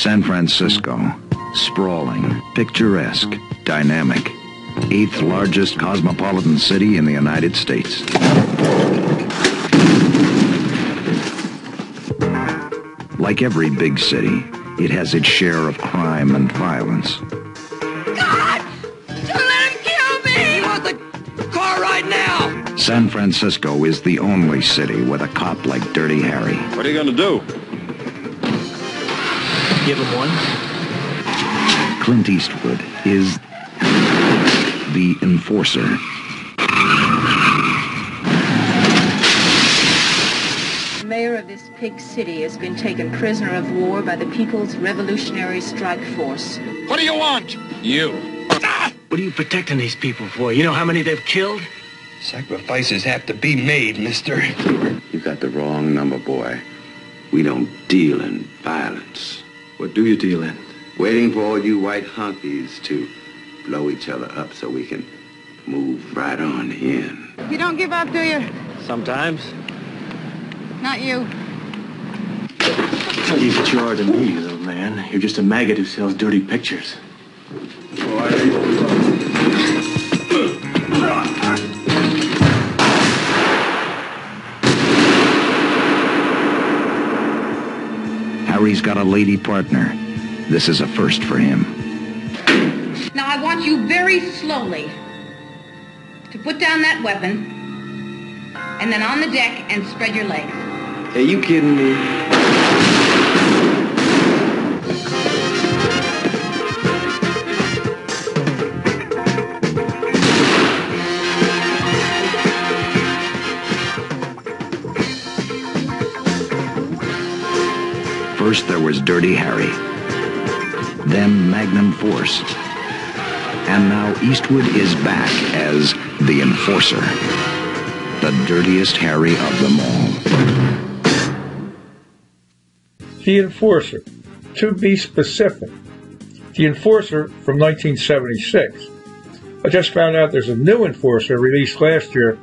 San Francisco. Sprawling, picturesque, dynamic. Eighth largest cosmopolitan city in the United States. Like every big city, it has its share of crime and violence. God! Don't let him kill me! He wants the car right now! San Francisco is the only city with a cop like Dirty Harry. What are you gonna do? Give him one. Clint Eastwood is the enforcer. The mayor of this pig city has been taken prisoner of war by the People's Revolutionary Strike Force. What do you want? You. What are you protecting these people for? You know how many they've killed? Sacrifices have to be made, mister. You've got the wrong number, boy. We don't deal in violence. What do you deal in? Waiting for all you white honkies to blow each other up so we can move right on in. You don't give up, do you? Sometimes. Not you. Tell you what you are to me, little man. You're just a maggot who sells dirty pictures. Harry's got a lady partner. This is a first for him. Now I want you very slowly to put down that weapon and then on the deck and spread your legs. Are you kidding me? First there was Dirty Harry. Then Magnum Force. And now Eastwood is back as the enforcer. The dirtiest Harry of them all. The Enforcer. To be specific, The Enforcer from 1976. I just found out there's a new Enforcer released last year,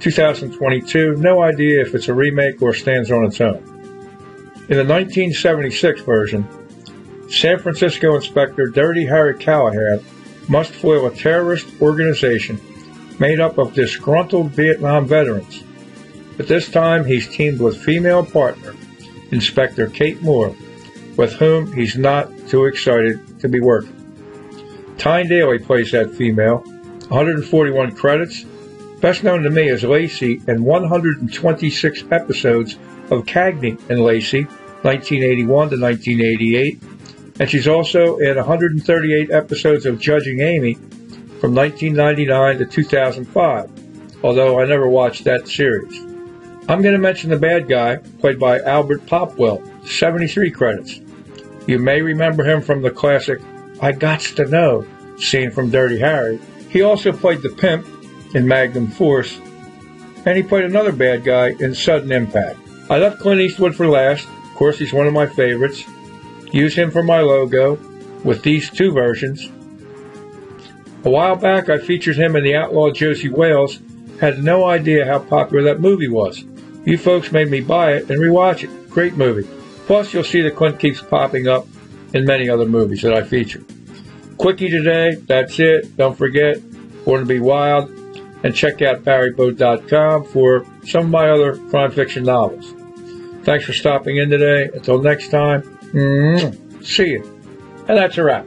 2022. No idea if it's a remake or stands on its own. In the 1976 version, San Francisco Inspector Dirty Harry Callahan must foil a terrorist organization made up of disgruntled Vietnam veterans. But this time he's teamed with female partner, Inspector Kate Moore, with whom he's not too excited to be working. Tyne Daly plays that female, 141 credits, best known to me as Lacey in 126 episodes of Cagney and Lacey, 1981 to 1988, and she's also in 138 episodes of Judging Amy from 1999 to 2005, although I never watched that series. I'm going to mention the bad guy, played by Albert Popwell, 73 credits. You may remember him from the classic I Gots to Know scene from Dirty Harry. He also played the pimp in Magnum Force, and he played another bad guy in Sudden Impact. I left Clint Eastwood for last. Of course, he's one of my favorites. Use him for my logo with these two versions. A while back, I featured him in The Outlaw Josey Wales. Had no idea how popular that movie was. You folks made me buy it and rewatch it. Great movie. Plus, you'll see that Clint keeps popping up in many other movies that I feature. Quickie today, that's it. Don't forget, Born to Be Wild, and check out barrybowe.com for some of my other crime fiction novels. Thanks for stopping in today. Until next time, mm, see you. And that's a wrap.